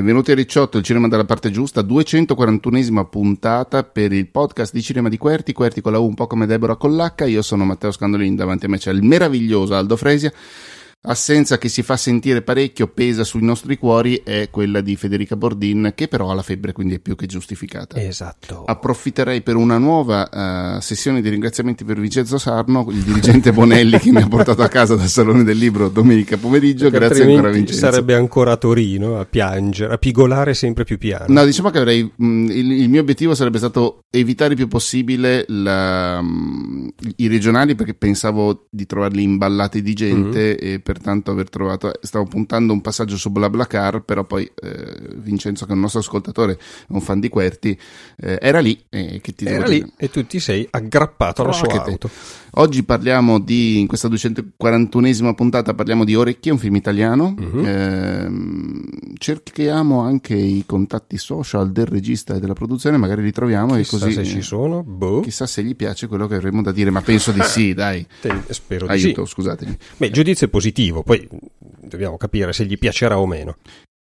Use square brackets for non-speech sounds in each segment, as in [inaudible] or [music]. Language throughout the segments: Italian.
Benvenuti a Ricciotto, il cinema dalla parte giusta, 241esima puntata per il podcast di cinema di Querti, Querti con la U un po' come Deborah l'H, io sono Matteo Scandolini, davanti a me c'è il meraviglioso Aldo Fresia assenza che si fa sentire parecchio, pesa sui nostri cuori, è quella di Federica Bordin, che però ha la febbre, quindi è più che giustificata. Esatto. Approfitterei per una nuova uh, sessione di ringraziamenti per Vincenzo Sarno, il dirigente Bonelli che mi ha portato a casa dal Salone del Libro domenica pomeriggio. Perché Grazie ancora Vincenzo. Sarebbe ancora a Torino a piangere, a pigolare sempre più piano. No, diciamo che avrei, mh, mm, il, il, mio obiettivo sarebbe stato evitare il più possibile la, mh, mm, i regionali perché pensavo di trovarli imballati di gente mm-hmm. e pertanto aver trovato, stavo puntando un passaggio su BlaBlaCar, però poi eh, Vincenzo che è un nostro ascoltatore, un fan di Querti, eh, era lì. Eh, che ti era lì dire? e tu ti sei aggrappato alla sua auto. Te. Oggi parliamo di, in questa 241esima puntata, parliamo di Orecchie, un film italiano. Uh-huh. Eh, cerchiamo anche i contatti social del regista e della produzione, magari li troviamo chissà e così. se ci sono, boh. Chissà se gli piace quello che avremo da dire, ma penso di sì, [laughs] dai. Te, spero di Aiuto, sì. scusatemi. Beh, giudizio positivo, poi dobbiamo capire se gli piacerà o meno.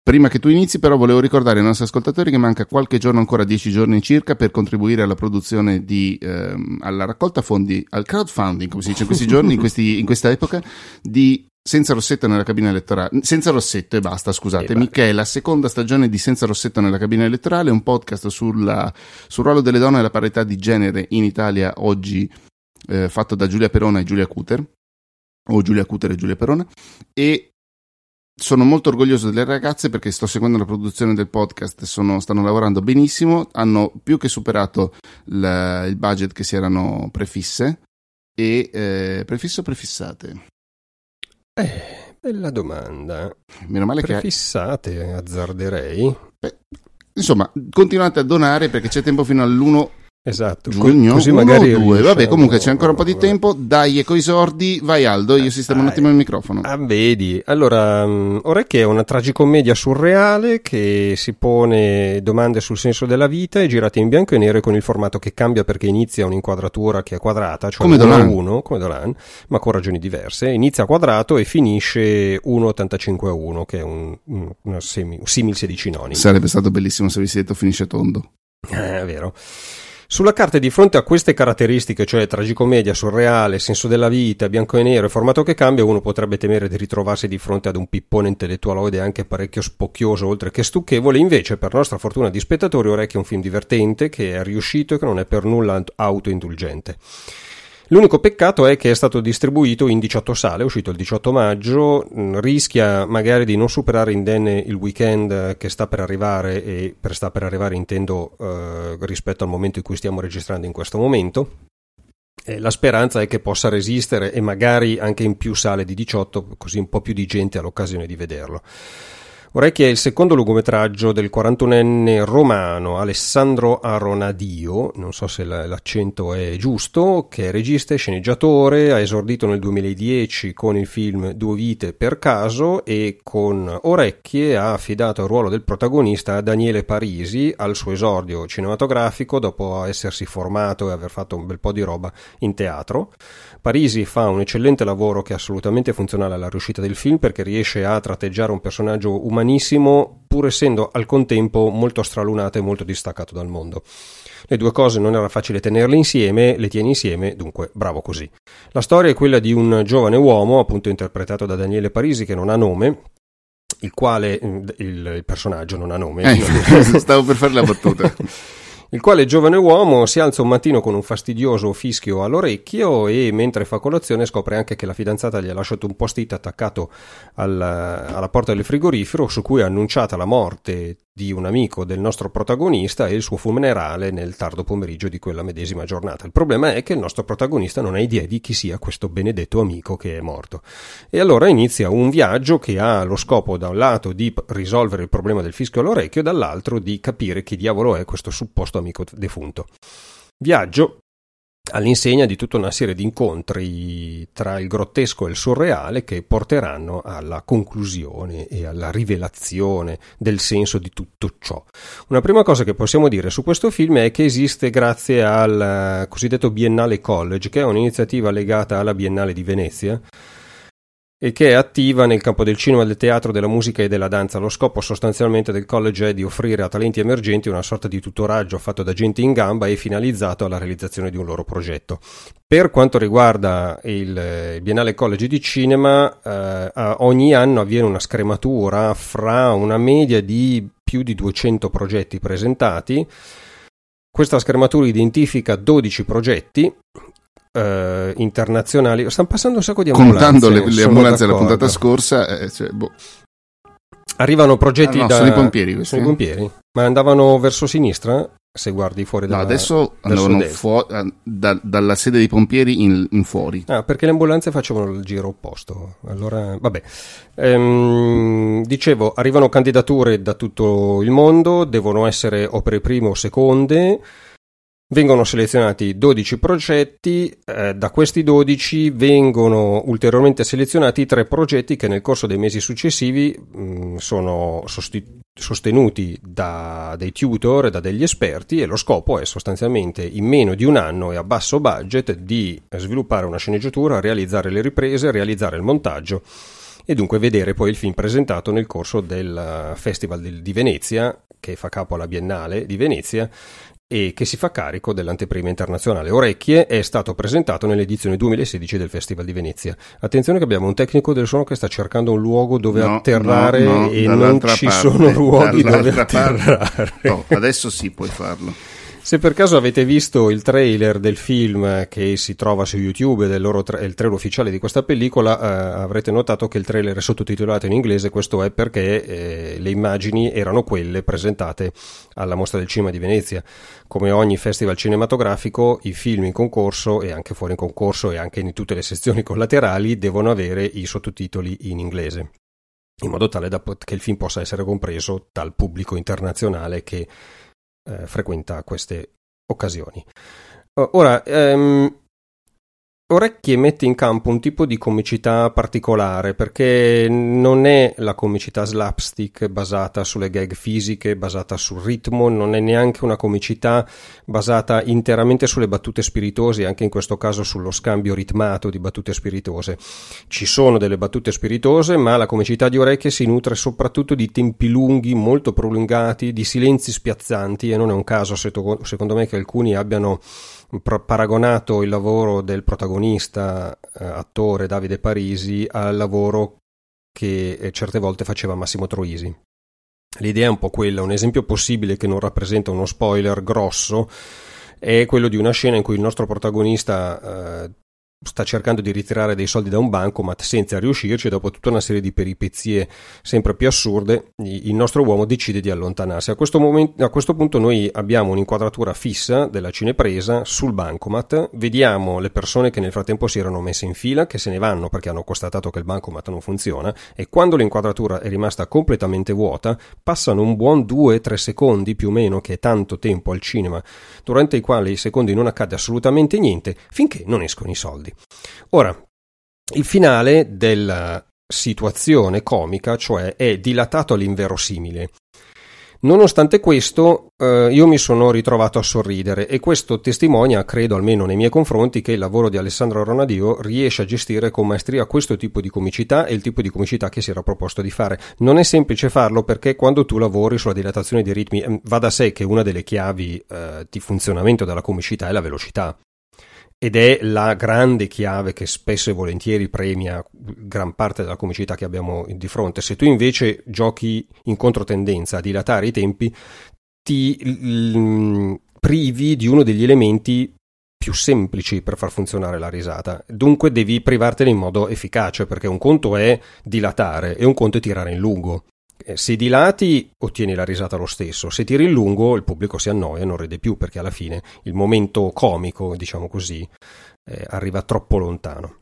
Prima che tu inizi, però, volevo ricordare ai nostri ascoltatori che manca qualche giorno, ancora dieci giorni circa, per contribuire alla produzione di, ehm, alla raccolta fondi, al crowdfunding, come si dice in questi giorni, in, questi, in questa epoca, di senza Rossetto nella cabina elettorale. Senza Rossetto e basta, scusatemi, che è la seconda stagione di Senza Rossetto nella cabina elettorale, un podcast sulla, sul ruolo delle donne e la parità di genere in Italia oggi eh, fatto da Giulia Perona e Giulia Cuter, o Giulia Cuter e Giulia Perona, e sono molto orgoglioso delle ragazze perché sto seguendo la produzione del podcast, sono, stanno lavorando benissimo, hanno più che superato la, il budget che si erano prefisse e eh, prefisso o prefissate? Eh, bella domanda. Meno male prefissate, che... azzarderei. Beh, insomma, continuate a donare perché c'è tempo fino all'1 Esatto, giugno, così magari due. Vabbè, comunque c'è ancora un po' di tempo. Dai, e coi sordi, vai Aldo. Io sistemo un attimo il microfono. Ah, vedi. Allora, um, Orecchie è una tragicommedia surreale che si pone domande sul senso della vita, è girata in bianco e nero con il formato che cambia perché inizia un'inquadratura che è quadrata, cioè come Dolan. 1 come Dolan, ma con ragioni diverse. Inizia quadrato e finisce 1,85 a 1, che è un, un, un simil 16 noni. Sarebbe stato bellissimo se avessi detto finisce tondo. Eh, è vero. Sulla carta di fronte a queste caratteristiche, cioè tragicomedia, surreale, senso della vita, bianco e nero e formato che cambia, uno potrebbe temere di ritrovarsi di fronte ad un pippone intellettualoide anche parecchio spocchioso, oltre che stucchevole. Invece, per nostra fortuna di spettatori, Orecchio è un film divertente, che è riuscito e che non è per nulla autoindulgente. L'unico peccato è che è stato distribuito in 18 sale, è uscito il 18 maggio, mm, rischia magari di non superare indenne il weekend che sta per arrivare e per sta per arrivare intendo eh, rispetto al momento in cui stiamo registrando in questo momento. E la speranza è che possa resistere e magari anche in più sale di 18, così un po' più di gente ha l'occasione di vederlo. Orecchie è il secondo lungometraggio del 41enne romano Alessandro Aronadio, non so se l'accento è giusto, che è regista e sceneggiatore, ha esordito nel 2010 con il film Due vite per caso e con Orecchie ha affidato il ruolo del protagonista a Daniele Parisi al suo esordio cinematografico dopo essersi formato e aver fatto un bel po' di roba in teatro. Parisi fa un eccellente lavoro che è assolutamente funzionale alla riuscita del film perché riesce a tratteggiare un personaggio umanissimo pur essendo al contempo molto stralunato e molto distaccato dal mondo. Le due cose non era facile tenerle insieme, le tieni insieme, dunque bravo così. La storia è quella di un giovane uomo, appunto interpretato da Daniele Parisi, che non ha nome, il quale il, il personaggio non ha nome. Eh, [laughs] stavo per fare la battuta. [laughs] il quale giovane uomo si alza un mattino con un fastidioso fischio all'orecchio e mentre fa colazione scopre anche che la fidanzata gli ha lasciato un post-it attaccato alla, alla porta del frigorifero su cui è annunciata la morte di un amico del nostro protagonista e il suo funerale nel tardo pomeriggio di quella medesima giornata. Il problema è che il nostro protagonista non ha idea di chi sia questo benedetto amico che è morto. E allora inizia un viaggio che ha lo scopo da un lato di risolvere il problema del fischio all'orecchio e dall'altro di capire chi diavolo è questo supposto amico defunto. Viaggio all'insegna di tutta una serie di incontri tra il grottesco e il surreale che porteranno alla conclusione e alla rivelazione del senso di tutto ciò. Una prima cosa che possiamo dire su questo film è che esiste grazie al cosiddetto Biennale College, che è un'iniziativa legata alla Biennale di Venezia e che è attiva nel campo del cinema, del teatro, della musica e della danza. Lo scopo sostanzialmente del college è di offrire a talenti emergenti una sorta di tutoraggio fatto da gente in gamba e finalizzato alla realizzazione di un loro progetto. Per quanto riguarda il Biennale College di Cinema, eh, ogni anno avviene una scrematura fra una media di più di 200 progetti presentati. Questa scrematura identifica 12 progetti eh, internazionali. Stanno passando un sacco di ambulanze. Contando le, le ambulanze della puntata scorsa, eh, cioè, boh. arrivano progetti ah, no, da. Sono i pompieri questi. Sono i pompieri? Ma andavano verso sinistra? Se guardi fuori dalla No, adesso andavano fu- da, dalla sede dei pompieri in, in, fuori. Ah, perché le ambulanze facevano il giro opposto. Allora, vabbè. Ehm, dicevo, arrivano candidature da tutto il mondo, devono essere opere prime o seconde. Vengono selezionati 12 progetti, eh, da questi 12 vengono ulteriormente selezionati tre progetti che nel corso dei mesi successivi mh, mm, sono sosti- sostenuti da dei tutor e da degli esperti e lo scopo è sostanzialmente in meno di un anno e a basso budget di sviluppare una sceneggiatura, realizzare le riprese, realizzare il montaggio e dunque vedere poi il film presentato nel corso del Festival di Venezia che fa capo alla Biennale di Venezia e che si fa carico dell'anteprima internazionale. Orecchie è stato presentato nell'edizione 2016 del Festival di Venezia. Attenzione che abbiamo un tecnico del suono che sta cercando un luogo dove no, atterrare no, no, e non ci parte, sono [laughs] luoghi dove atterrare. No, adesso sì puoi farlo. Se per caso avete visto il trailer del film che si trova su YouTube, del loro tra- il trailer ufficiale di questa pellicola, eh, avrete notato che il trailer è sottotitolato in inglese, questo è perché eh, le immagini erano quelle presentate alla Mostra del Cinema di Venezia. Come ogni festival cinematografico, i film in concorso e anche fuori in concorso e anche in tutte le sezioni collaterali devono avere i sottotitoli in inglese in modo tale da, che il film possa essere compreso dal pubblico internazionale che eh, frequenta queste occasioni. Ora, ehm, Orecchie mette in campo un tipo di comicità particolare perché non è la comicità slapstick basata sulle gag fisiche, basata sul ritmo, non è neanche una comicità basata interamente sulle battute spiritose, anche in questo caso sullo scambio ritmato di battute spiritose. Ci sono delle battute spiritose, ma la comicità di Orecchie si nutre soprattutto di tempi lunghi, molto prolungati, di silenzi spiazzanti e non è un caso secondo me che alcuni abbiano paragonato il lavoro del protagonista, eh, attore Davide Parisi, al lavoro che eh, certe volte faceva Massimo Troisi. L'idea è un po' quella, un esempio possibile che non rappresenta uno spoiler grosso è quello di una scena in cui il nostro protagonista eh, sta cercando di ritirare dei soldi da un banco ma senza riuscirci dopo tutta una serie di peripezie sempre più assurde il nostro uomo decide di allontanarsi. A questo, momento, a questo punto noi abbiamo un'inquadratura fissa della cinepresa sul bancomat vediamo le persone che nel frattempo si erano messe in fila che se ne vanno perché hanno constatato che il bancomat non funziona e quando l'inquadratura è rimasta completamente vuota passano un buon 2-3 secondi più o meno che è tanto tempo al cinema durante i quali secondi non accade assolutamente niente finché non escono i soldi soldi. Ora, il finale della situazione comica, cioè è dilatato all'inverosimile. Nonostante questo, eh, io mi sono ritrovato a sorridere e questo testimonia, credo almeno nei miei confronti, che il lavoro di Alessandro Ronadio riesce a gestire con maestria questo tipo di comicità e il tipo di comicità che si era proposto di fare. Non è semplice farlo perché quando tu lavori sulla dilatazione dei ritmi, eh, va da sé che una delle chiavi eh, di funzionamento della comicità è la velocità ed è la grande chiave che spesso e volentieri premia gran parte della comicità che abbiamo di fronte. Se tu invece giochi in controtendenza a dilatare i tempi, ti l- privi di uno degli elementi più semplici per far funzionare la risata. Dunque devi privartene in modo efficace, perché un conto è dilatare e un conto è tirare in lungo. Eh, se dilati ottieni la risata lo stesso, se tiri in lungo il pubblico si annoia non ride più perché alla fine il momento comico, diciamo così, eh, arriva troppo lontano.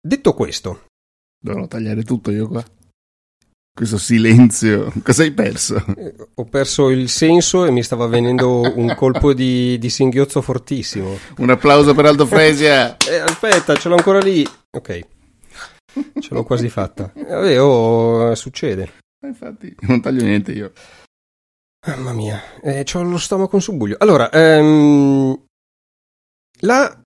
Detto questo, dovrò tagliare tutto io qua. Questo silenzio, [laughs] cosa hai perso? Eh, ho perso il senso e mi stava venendo un colpo di, di singhiozzo fortissimo. Un applauso per Aldo Fresia. [laughs] eh, aspetta, ce l'ho ancora lì. Ok. Ce l'ho quasi fatta. Eh, oh, succede. Infatti, non taglio niente io. Mamma mia, eh, ho lo stomaco in subbuglio. Allora, ehm, la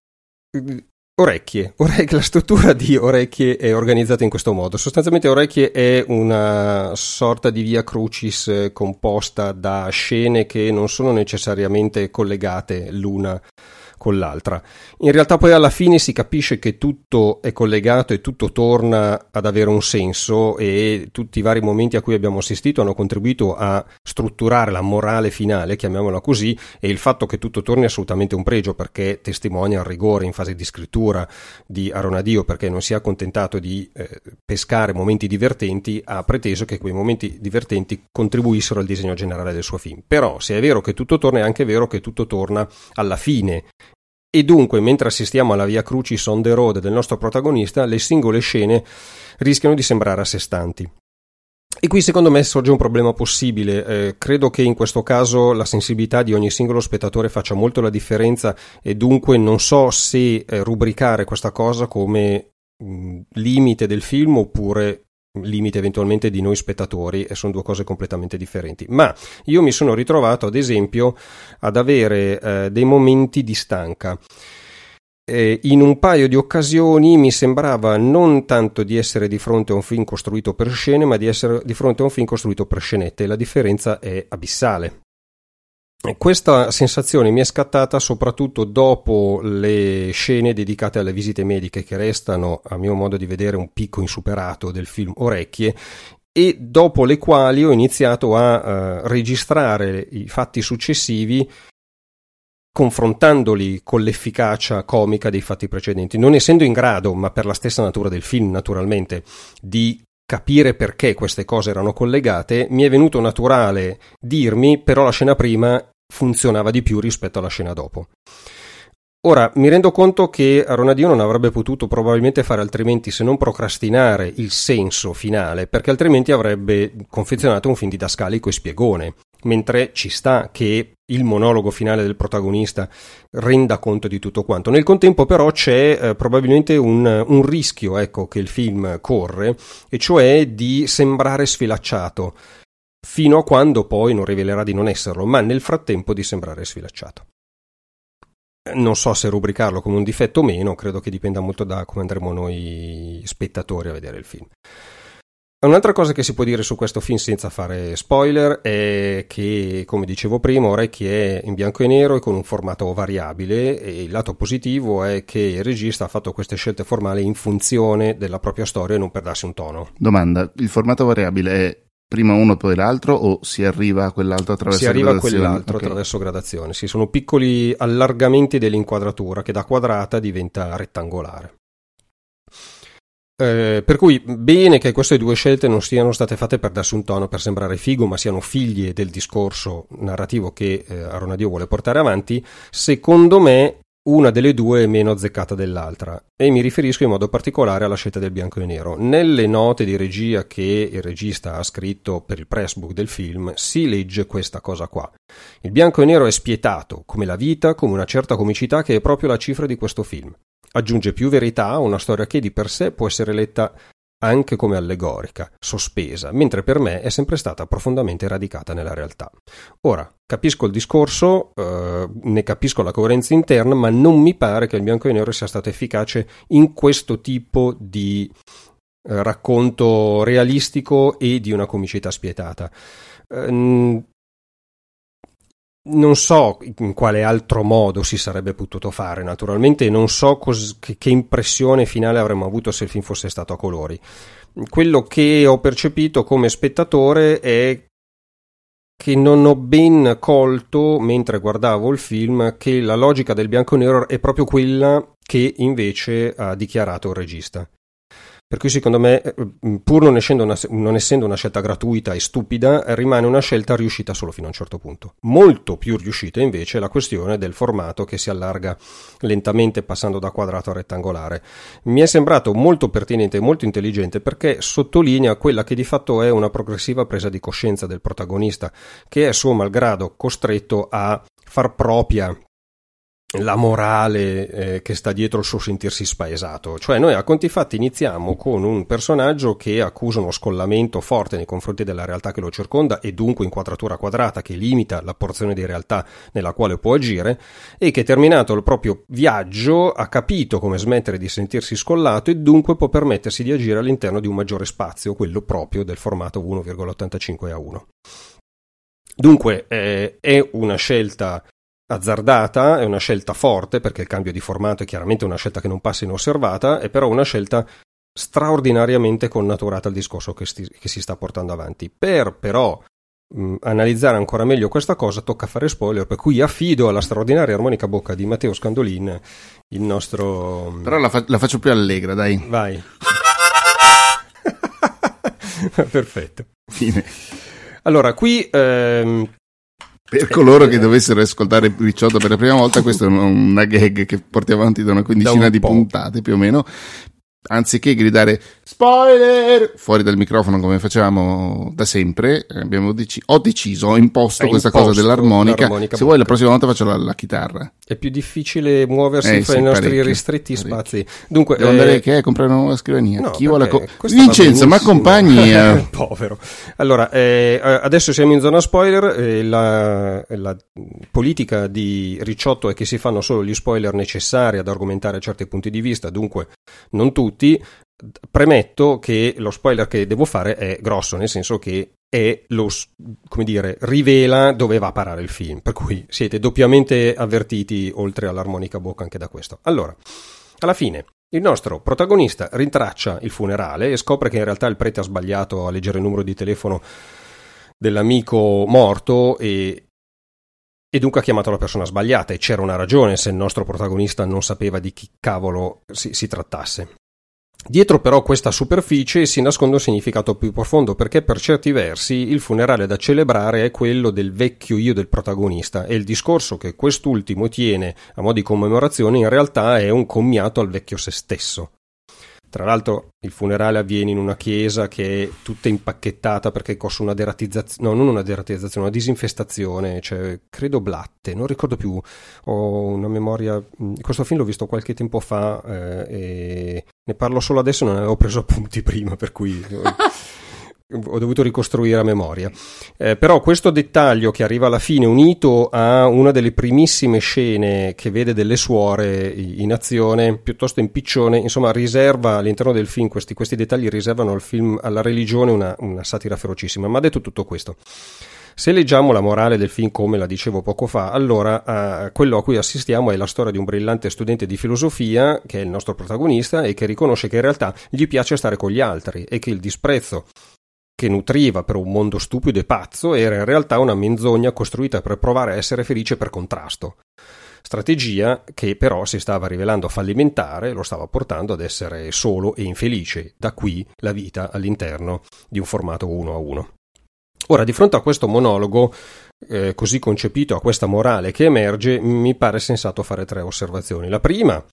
Orecchie. orecchie. La struttura di Orecchie è organizzata in questo modo. Sostanzialmente Orecchie è una sorta di via crucis eh, composta da scene che non sono necessariamente collegate l'una con l'altra. In realtà poi alla fine si capisce che tutto è collegato e tutto torna ad avere un senso e tutti i vari momenti a cui abbiamo assistito hanno contribuito a strutturare la morale finale, chiamiamola così, e il fatto che tutto torni è assolutamente un pregio perché testimonia il rigore in fase di scrittura di Aronadio perché non si è accontentato di eh, pescare momenti divertenti, ha preteso che quei momenti divertenti contribuissero al disegno generale del suo film. Però se è vero che tutto torna è anche vero che tutto torna alla fine e dunque, mentre assistiamo alla via Crucis on the road del nostro protagonista, le singole scene rischiano di sembrare a sé stanti. E qui secondo me sorge un problema possibile. Eh, credo che in questo caso la sensibilità di ogni singolo spettatore faccia molto la differenza e dunque non so se eh, rubricare questa cosa come mh, limite del film oppure limite eventualmente di noi spettatori e sono due cose completamente differenti. Ma io mi sono ritrovato ad esempio ad avere eh, dei momenti di stanca. Eh, in un paio di occasioni mi sembrava non tanto di essere di fronte a un film costruito per scene, ma di essere di fronte a un film costruito per scenette. La differenza è abissale. Questa sensazione mi è scattata soprattutto dopo le scene dedicate alle visite mediche che restano, a mio modo di vedere, un picco insuperato del film Orecchie e dopo le quali ho iniziato a uh, registrare i fatti successivi confrontandoli con l'efficacia comica dei fatti precedenti, non essendo in grado, ma per la stessa natura del film naturalmente, di capire perché queste cose erano collegate, mi è venuto naturale dirmi però la scena prima funzionava di più rispetto alla scena dopo. Ora, mi rendo conto che Ronadio non avrebbe potuto probabilmente fare altrimenti se non procrastinare il senso finale, perché altrimenti avrebbe confezionato un film didascalico e spiegone, mentre ci sta che il monologo finale del protagonista renda conto di tutto quanto. Nel contempo però c'è eh, probabilmente un, un rischio ecco, che il film corre, e cioè di sembrare sfilacciato fino a quando poi non rivelerà di non esserlo, ma nel frattempo di sembrare sfilacciato. Non so se rubricarlo come un difetto o meno, credo che dipenda molto da come andremo noi spettatori a vedere il film. Un'altra cosa che si può dire su questo film senza fare spoiler è che, come dicevo prima, Orecchi è in bianco e nero e con un formato variabile e il lato positivo è che il regista ha fatto queste scelte formali in funzione della propria storia e non per darsi un tono. Domanda, il formato variabile è prima uno poi l'altro o si arriva a quell'altro attraverso gradazione? Si arriva a quell'altro okay. attraverso gradazione, sì, sono piccoli allargamenti dell'inquadratura che da quadrata diventa rettangolare. Eh, per cui bene che queste due scelte non siano state fatte per darsi un tono, per sembrare figo, ma siano figlie del discorso narrativo che eh, Aronadio vuole portare avanti. Secondo me una delle due è meno azzeccata dell'altra e mi riferisco in modo particolare alla scelta del bianco e nero. Nelle note di regia che il regista ha scritto per il pressbook del film si legge questa cosa qua. Il bianco e nero è spietato, come la vita, come una certa comicità che è proprio la cifra di questo film. Aggiunge più verità a una storia che di per sé può essere letta anche come allegorica, sospesa, mentre per me è sempre stata profondamente radicata nella realtà. Ora, capisco il discorso, eh, ne capisco la coerenza interna, ma non mi pare che il bianco e nero sia stato efficace in questo tipo di eh, racconto realistico e di una comicità spietata. Eh, non so in quale altro modo si sarebbe potuto fare, naturalmente non so cos- che, impressione finale avremmo avuto se il film fosse stato a colori. Quello che ho percepito come spettatore è che non ho ben colto mentre guardavo il film che la logica del bianco e nero è proprio quella che invece ha dichiarato il regista. Per cui secondo me, eh, pur non essendo, una, non essendo, una, scelta gratuita e stupida, rimane una scelta riuscita solo fino a un certo punto. Molto più riuscita invece è la questione del formato che si allarga lentamente passando da quadrato a rettangolare. Mi è sembrato molto pertinente e molto intelligente perché sottolinea quella che di fatto è una progressiva presa di coscienza del protagonista, che è suo malgrado costretto a far propria la morale eh, che sta dietro il suo sentirsi spaesato. Cioè noi a conti fatti iniziamo con un personaggio che accusa uno scollamento forte nei confronti della realtà che lo circonda e dunque inquadratura quadrata che limita la porzione di realtà nella quale può agire e che terminato il proprio viaggio ha capito come smettere di sentirsi scollato e dunque può permettersi di agire all'interno di un maggiore spazio, quello proprio del formato 1,85 a 1. Dunque eh, è una scelta azzardata, è una scelta forte perché il cambio di formato è chiaramente una scelta che non passa inosservata, è però una scelta straordinariamente connaturata al discorso che, sti- che si sta portando avanti. Per però mh, analizzare ancora meglio questa cosa tocca fare spoiler, per cui affido alla straordinaria armonica bocca di Matteo Scandolin il nostro... Però la, fa- la faccio più allegra, dai. Vai. [laughs] Perfetto. Fine. Allora, qui ehm, per coloro che dovessero ascoltare Ricciotto per la prima volta, questa è una gag che portiamo avanti da una quindicina da di po'. puntate più o meno. Anziché gridare spoiler fuori dal microfono come facevamo da sempre, dec- ho deciso, ho imposto Hai questa imposto cosa dell'armonica. Se bocca. vuoi, la prossima volta faccio la, la chitarra. È più difficile muoversi eh, fra sì, i nostri parecchio, ristretti parecchio. spazi. Dunque, Devo eh, andare che è comprare una nuova scrivania. No, Chi vuole co- Vincenzo, ma accompagni. [laughs] Povero. Allora, eh, adesso siamo in zona spoiler. Eh, la, la, politica di Ricciotto è che si fanno solo gli spoiler necessari ad argomentare certi punti di vista, dunque non tutti. Premetto che lo spoiler che devo fare è grosso, nel senso che è lo, come dire, rivela dove va a parare il film, per cui siete doppiamente avvertiti oltre all'armonica bocca anche da questo. Allora, alla fine, il nostro protagonista rintraccia il funerale e scopre che in realtà il prete ha sbagliato a leggere il numero di telefono dell'amico morto e, e dunque ha chiamato la persona sbagliata e c'era una ragione se il nostro protagonista non sapeva di chi cavolo si, si trattasse. Dietro però questa superficie si nasconde un significato più profondo perché per certi versi il funerale da celebrare è quello del vecchio io del protagonista e il discorso che quest'ultimo tiene a mo' di commemorazione in realtà è un commiato al vecchio se stesso. Tra l'altro il funerale avviene in una chiesa che è tutta impacchettata perché costa una deratizzazione, no non una deratizzazione, una disinfestazione, cioè credo blatte, non ricordo più, ho una memoria, mm, questo film l'ho visto qualche tempo fa eh, e ne parlo solo adesso, non avevo preso appunti [laughs] prima, per cui [laughs] ho dovuto ricostruire a memoria. Eh, però questo dettaglio che arriva alla fine, unito a una delle primissime scene che vede delle suore in azione, piuttosto in piccione, insomma, riserva all'interno del film, questi, questi dettagli riservano al film, alla religione una, una satira ferocissima. Ma detto tutto questo. Se leggiamo la morale del film come la dicevo poco fa, allora eh, quello a cui assistiamo è la storia di un brillante studente di filosofia, che è il nostro protagonista, e che riconosce che in realtà gli piace stare con gli altri e che il disprezzo che nutriva per un mondo stupido e pazzo era in realtà una menzogna costruita per provare a essere felice per contrasto. Strategia che però si stava rivelando fallimentare lo stava portando ad essere solo e infelice, da qui la vita all'interno di un formato uno a uno. Ora, di fronte a questo monologo, eh, così concepito, a questa morale che emerge, mi pare sensato fare tre osservazioni. La prima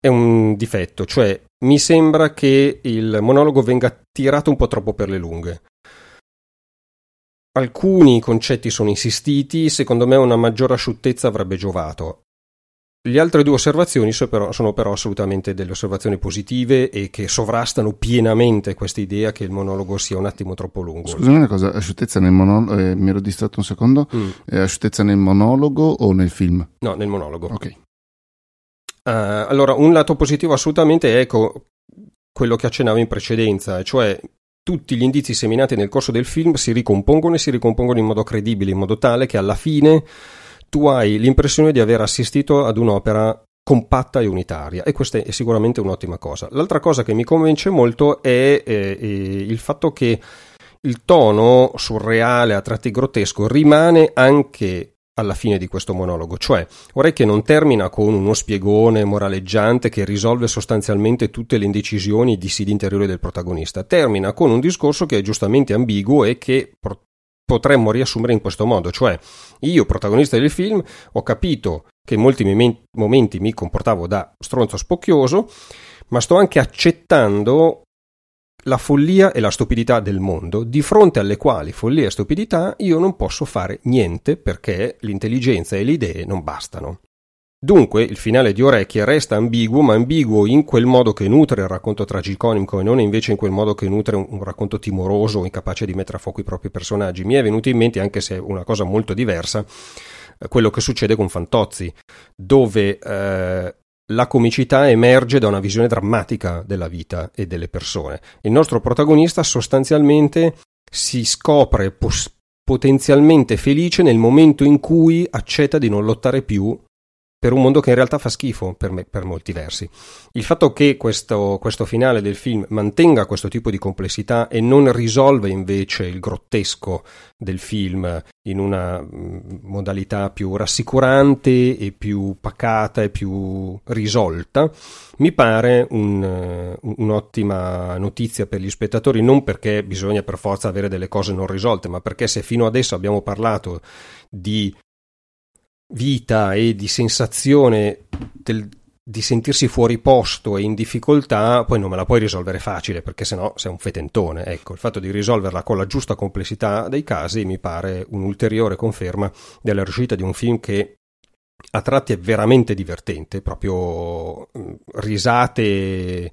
è un difetto, cioè mi sembra che il monologo venga tirato un po' troppo per le lunghe. Alcuni concetti sono insistiti, secondo me una maggiore asciuttezza avrebbe giovato. Le altre due osservazioni sono però, sono però, assolutamente delle osservazioni positive e che sovrastano pienamente questa idea che il monologo sia un attimo troppo lungo. Scusami una cosa, asciuttezza nel monologo, eh, mi ero distratto un secondo, mm. eh, asciuttezza nel monologo o nel film? No, nel monologo. Ok. Uh, allora, un lato positivo assolutamente è ecco, quello che accennavo in precedenza, cioè tutti gli indizi seminati nel corso del film si ricompongono e si ricompongono in modo credibile, in modo tale che alla fine tu hai l'impressione di aver assistito ad un'opera compatta e unitaria e questa è sicuramente un'ottima cosa. L'altra cosa che mi convince molto è eh, il fatto che il tono surreale, a tratti grottesco, rimane anche alla fine di questo monologo, cioè vorrei che non termina con uno spiegone moraleggiante che risolve sostanzialmente tutte le indecisioni e dissidi interiori del protagonista, termina con un discorso che è giustamente ambiguo e che potremmo riassumere in questo modo, cioè io, protagonista del film, ho capito che in molti momenti mi comportavo da stronzo spocchioso, ma sto anche accettando la follia e la stupidità del mondo, di fronte alle quali follia e stupidità io non posso fare niente perché l'intelligenza e le idee non bastano. Dunque, il finale di Orecchie resta ambiguo, ma ambiguo in quel modo che nutre il racconto tragiconico e non invece in quel modo che nutre un, un racconto timoroso, incapace di mettere a fuoco i propri personaggi. Mi è venuto in mente, anche se è una cosa molto diversa, eh, quello che succede con Fantozzi, dove eh, la comicità emerge da una visione drammatica della vita e delle persone. Il nostro protagonista sostanzialmente si scopre pos- potenzialmente felice nel momento in cui accetta di non lottare più per un mondo che in realtà fa schifo per, me, per molti versi. Il fatto che questo, questo, finale del film mantenga questo tipo di complessità e non risolve invece il grottesco del film in una mm, modalità più rassicurante e più pacata e più risolta, mi pare un, un'ottima notizia per gli spettatori, non perché bisogna per forza avere delle cose non risolte, ma perché se fino adesso abbiamo parlato di vita e di sensazione del, di sentirsi fuori posto e in difficoltà, poi non me la puoi risolvere facile perché sennò sei un fetentone. Ecco, il fatto di risolverla con la giusta complessità dei casi mi pare un'ulteriore conferma della riuscita di un film che a tratti è veramente divertente, proprio mm, risate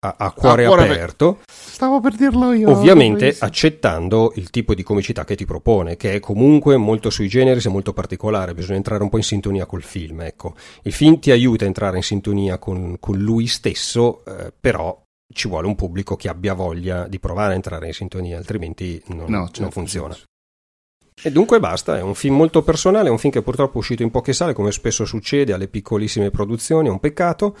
a, a cuore, cuore aperto. Per... Stavo per dirlo io. Ovviamente accettando il tipo di comicità che ti propone, che è comunque molto sui generis e molto particolare, bisogna entrare un po' in sintonia col film. Ecco. Il film ti aiuta a entrare in sintonia con, con lui stesso, eh, però ci vuole un pubblico che abbia voglia di provare a entrare in sintonia, altrimenti non, no, certo, non funziona. Certo. E dunque basta, è un film molto personale, è un film che purtroppo è uscito in poche sale, come spesso succede alle piccolissime produzioni, è un peccato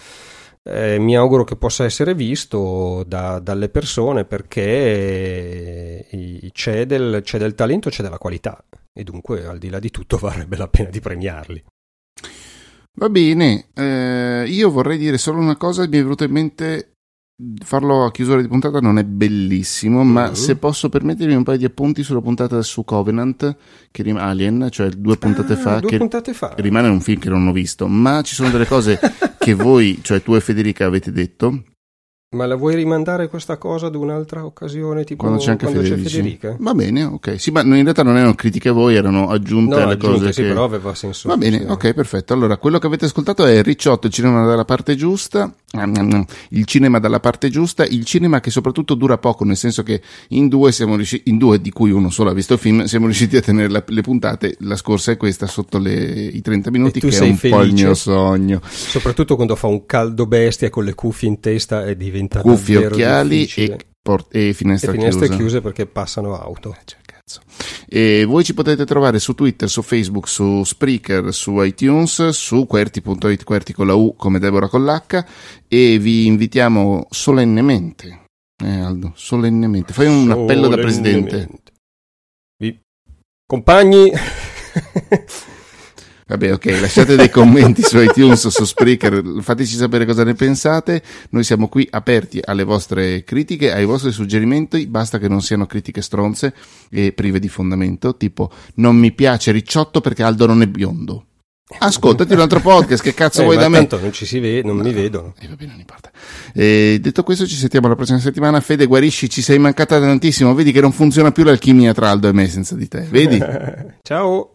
eh, mi auguro che possa essere visto da, dalle persone perché eh, c'è del, c'è del talento, c'è della qualità e dunque al di là di tutto [laughs] varrebbe la pena di premiarli. Va bene, eh, io vorrei dire solo una cosa, mi è venuto in mente farlo a chiusura di puntata non è bellissimo, ma uh-huh. se posso permettermi un paio di appunti sulla puntata su Covenant, che rim- Alien, cioè due puntate ah, fa, due che puntate fa. rimane un film che non ho visto, ma ci sono delle cose [laughs] che voi, cioè tu e Federica avete detto ma la vuoi rimandare questa cosa ad un'altra occasione? Tipo quando c'è anche quando Federica. C'è Federica? Va bene, ok. Sì, ma in realtà non erano critiche a voi, erano aggiunte no, alle aggiunte, cose. Sì, che... però aveva senso. Va bene, ok, perfetto. Allora, quello che avete ascoltato è Ricciotto, il cinema dalla parte giusta. Il cinema dalla parte giusta, il cinema che soprattutto dura poco, nel senso che in due siamo riusciti, in due di cui uno solo ha visto il film, siamo riusciti a tenere la, le puntate. La scorsa è questa sotto le, i 30 minuti, che è un felice, po' il mio sogno. Soprattutto quando fa un caldo bestia con le cuffie in testa e diventa cuffie, occhiali e, port- e finestre, e finestre chiuse. chiuse perché passano auto. Eh, cioè, e voi ci potete trovare su Twitter, su Facebook, su Spreaker, su iTunes, su QWERTY.it, QWERTY con la U come Deborah con l'H e vi invitiamo solennemente, eh Aldo, solennemente, fai un appello da presidente. Vi... Compagni... [laughs] Vabbè, ok, lasciate dei commenti su iTunes o su Spreaker, fateci sapere cosa ne pensate. Noi siamo qui aperti alle vostre critiche, ai vostri suggerimenti, basta che non siano critiche stronze e prive di fondamento, tipo non mi piace Ricciotto perché Aldo non è biondo. Ascoltati un altro podcast, che cazzo eh, vuoi da me? Tanto non ci si vede, non no, mi vedono. Eh, vabbè, non importa. Eh, detto questo, ci sentiamo la prossima settimana. Fede, guarisci, ci sei mancata tantissimo. Vedi che non funziona più l'alchimia tra Aldo e me senza di te. Vedi? [laughs] Ciao.